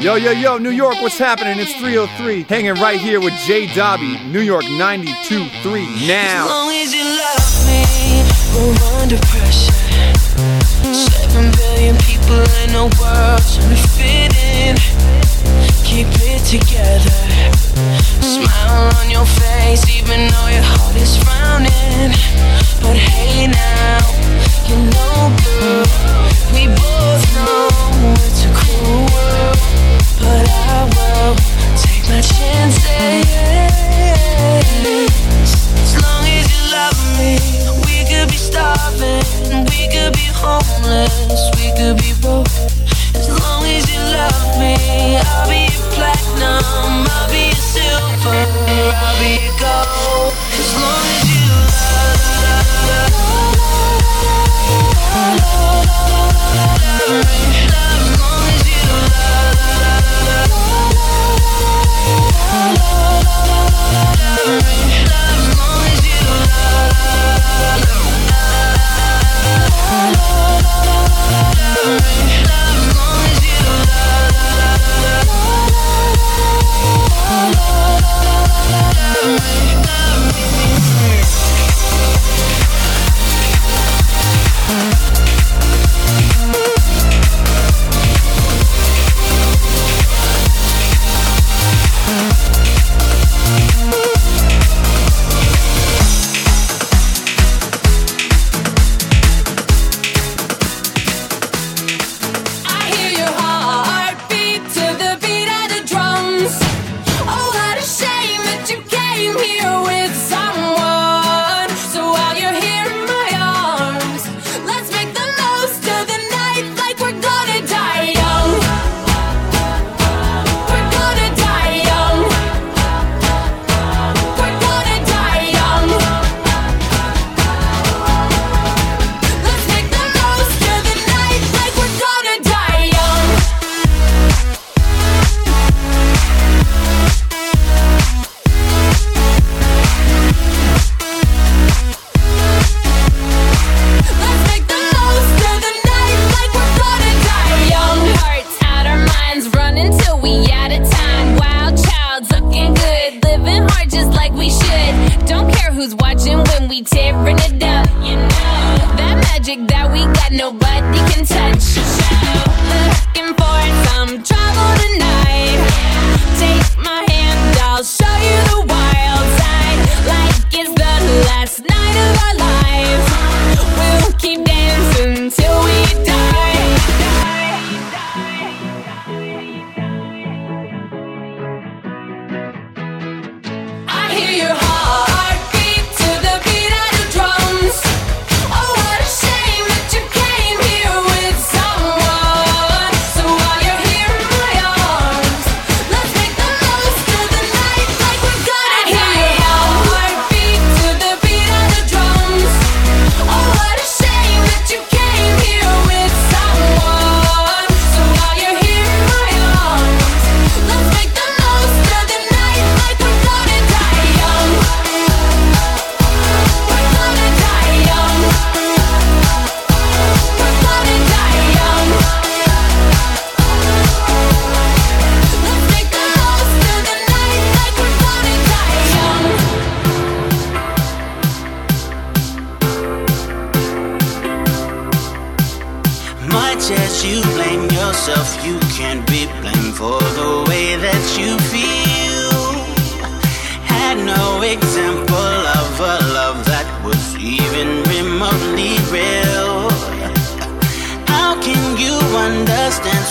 Yo, yo, yo, New York, what's happening? It's 303, hanging right here with Jay Dobby, New York 92.3 now. As long as you love me, we're under pressure. Seven billion people in the world trying to fit in. Keep it together. Smile on your face, even though your heart is frowning. But hey now, you know, girl, we both know. my chances. As long as you love me, we could be starving, we could be homeless, we could be broke. As long as you love me, I'll be platinum, I'll be silver, I'll be gold.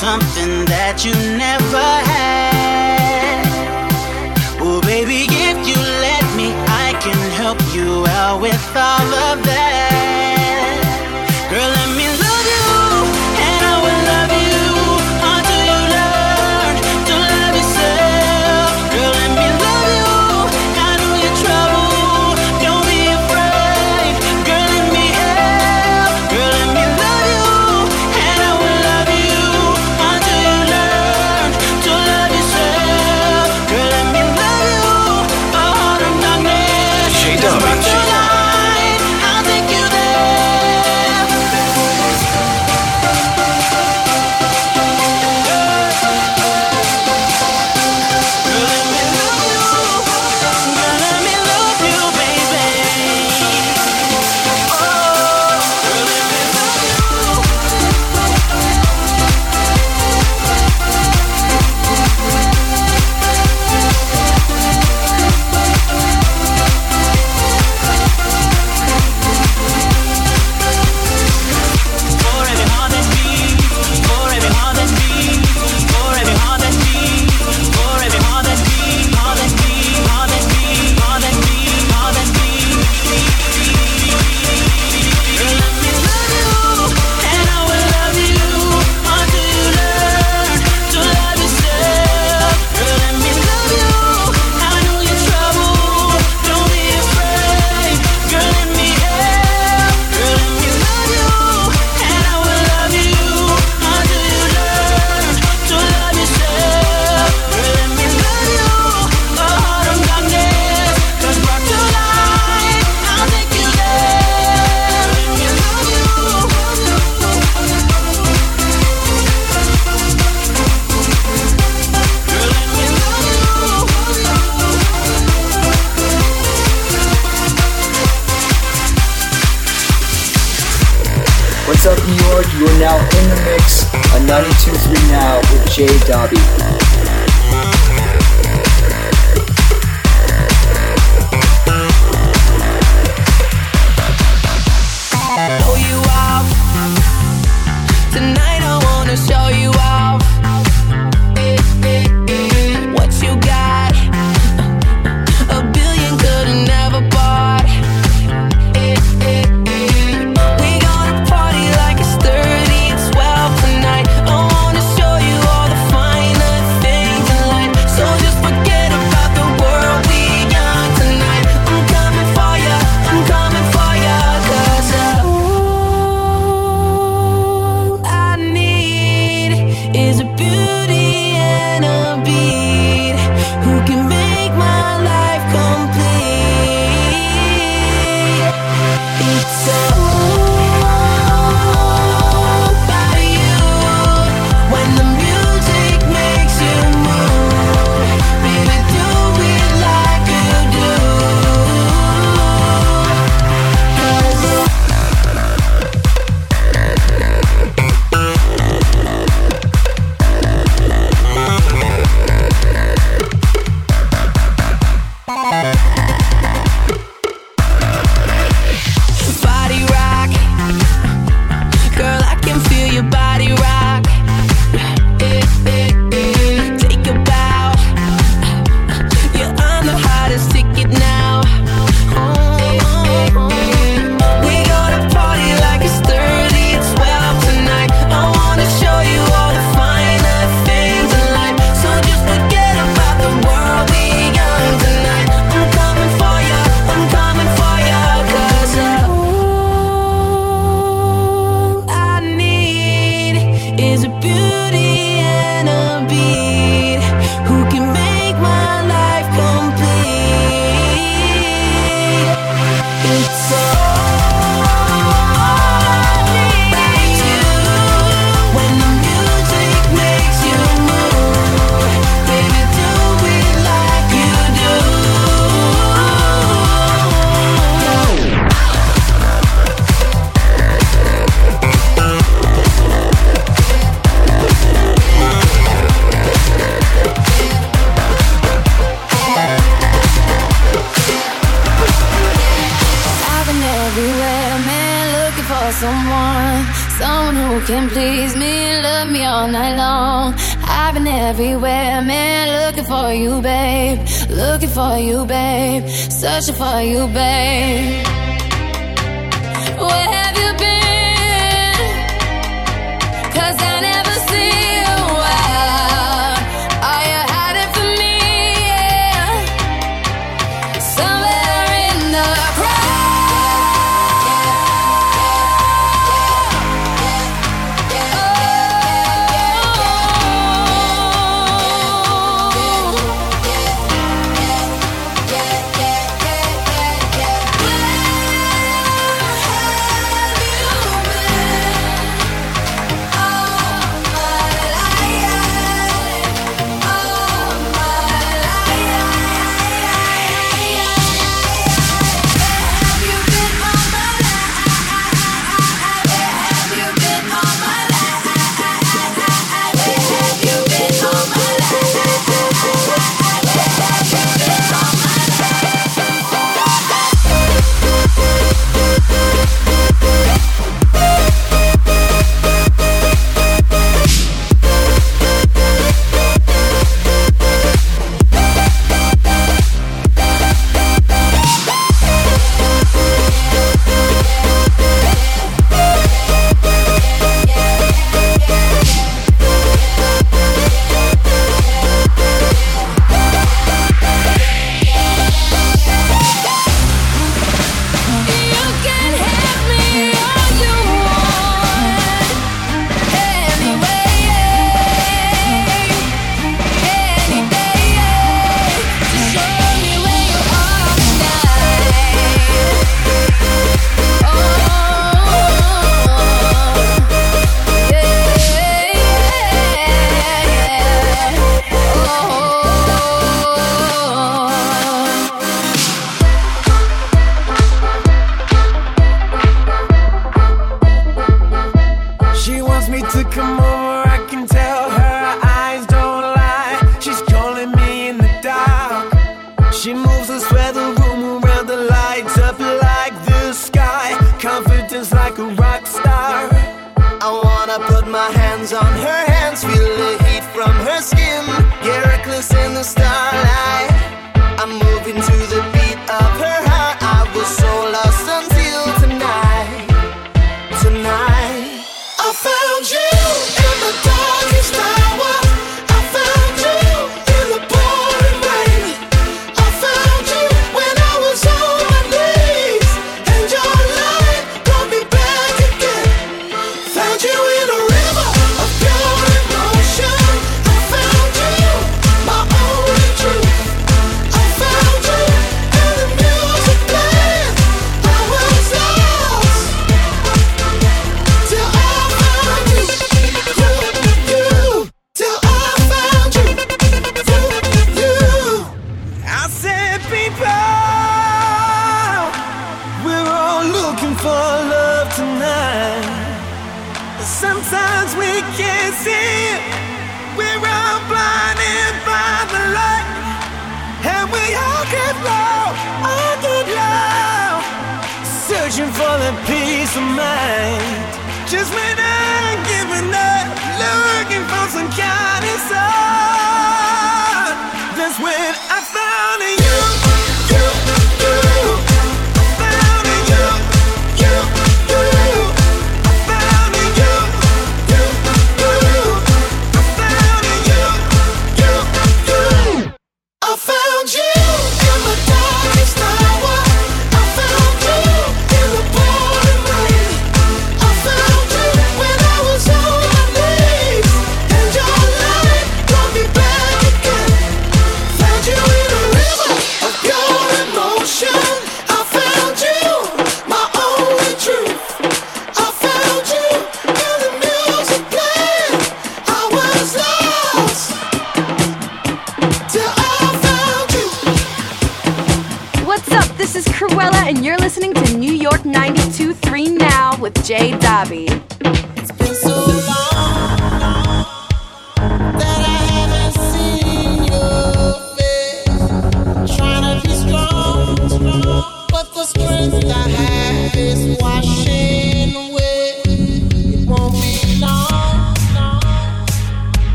something that you never had. Oh, baby, if you let me, I can help you out with all of that. For you, babe.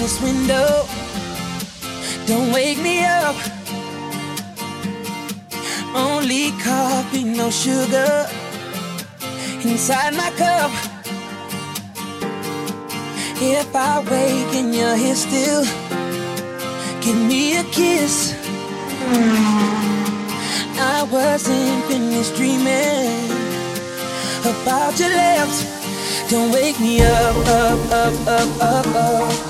this window. Don't wake me up. Only coffee, no sugar inside my cup. If I wake and you're here still, give me a kiss. I wasn't finished dreaming about your lips. Don't wake me up, up, up, up, up, up.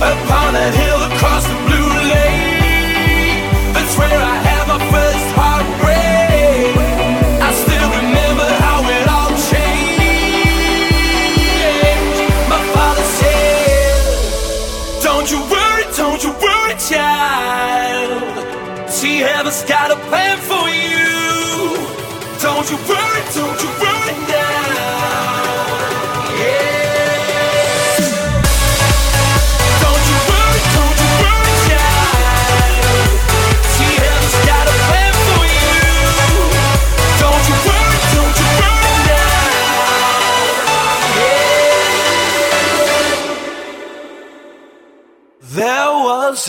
Upon hill across the blue lake, that's where I had my first heartbreak. I still remember how it all changed. My father said, Don't you worry, don't you worry, child. See, heaven's got a plan for you. Don't you worry, don't you worry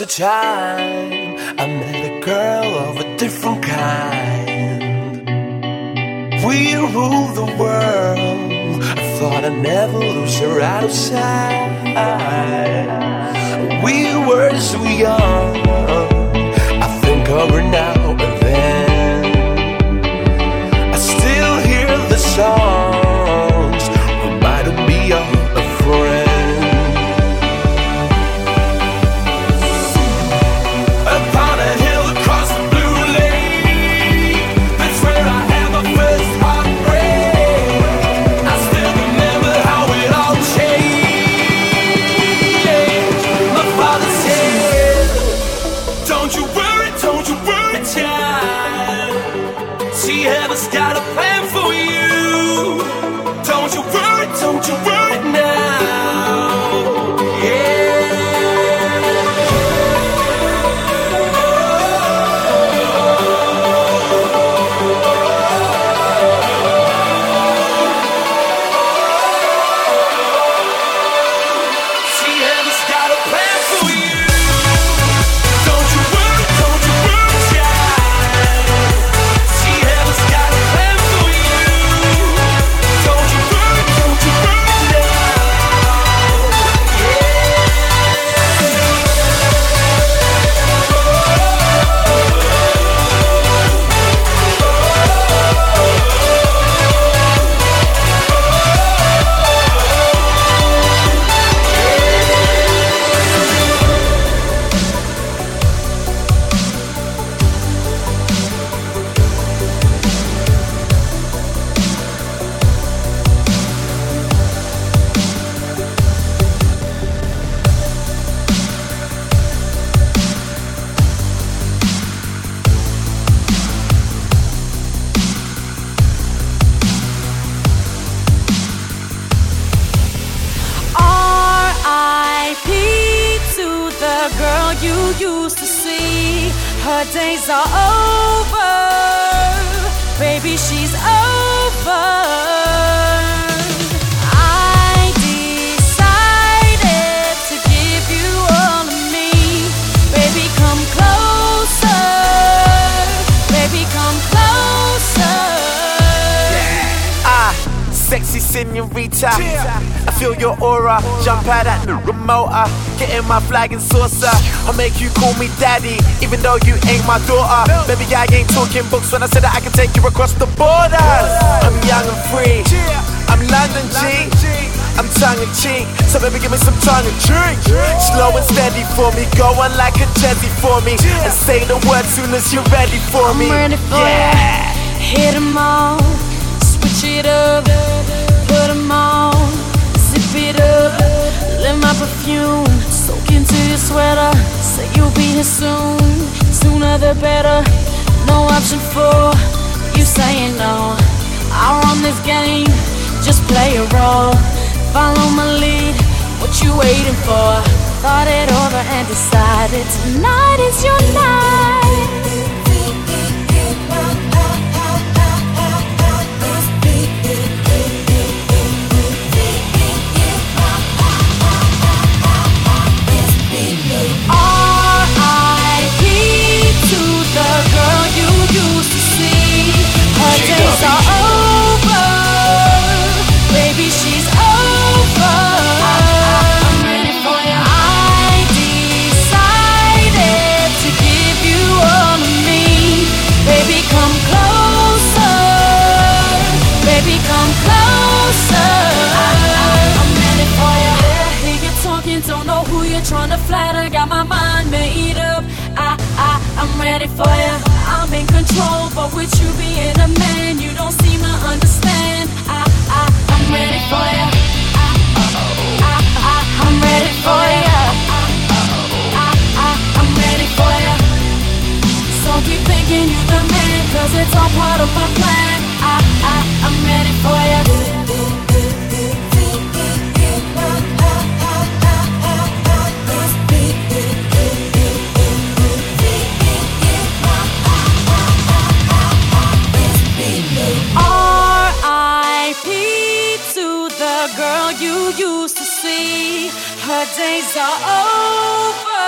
a time I met a girl of a different kind. We ruled the world. I thought I'd never lose her out of sight. We were so young. I think of her now and then. I still hear the songs you used to see. Her days are over. Baby, she's over. Sexy senorita. I feel your aura. Jump out at the remote. Get in my flag and saucer. I'll make you call me daddy, even though you ain't my daughter. Baby, I ain't talking books when I said that I can take you across the borders. I'm young and free. I'm London G. I'm tongue in cheek, so baby give me some tongue and drink. Slow and steady for me, go on like a jazzy for me, and say the word soon as you're ready for me. I'm ready for yeah. ya. Hit 'em all, switch it up, put 'em on, zip it up, let my perfume soak into your sweater. Say you'll be here soon, sooner the better. No option for you saying no. I run this game, just play a role. Follow my lead, what you waiting for? Thought it over and decided tonight is your night. got my mind made up. I, I, I'm ready for ya. I'm in control, but with you being a man, you don't seem to understand. I, I, I'm ready for ya. I, I, I'm ready for ya. I, I, I'm ready for ya. So keep thinking you the man, cause it's all part of my plan. I, I, I'm ready for ya. used to see, her days are over.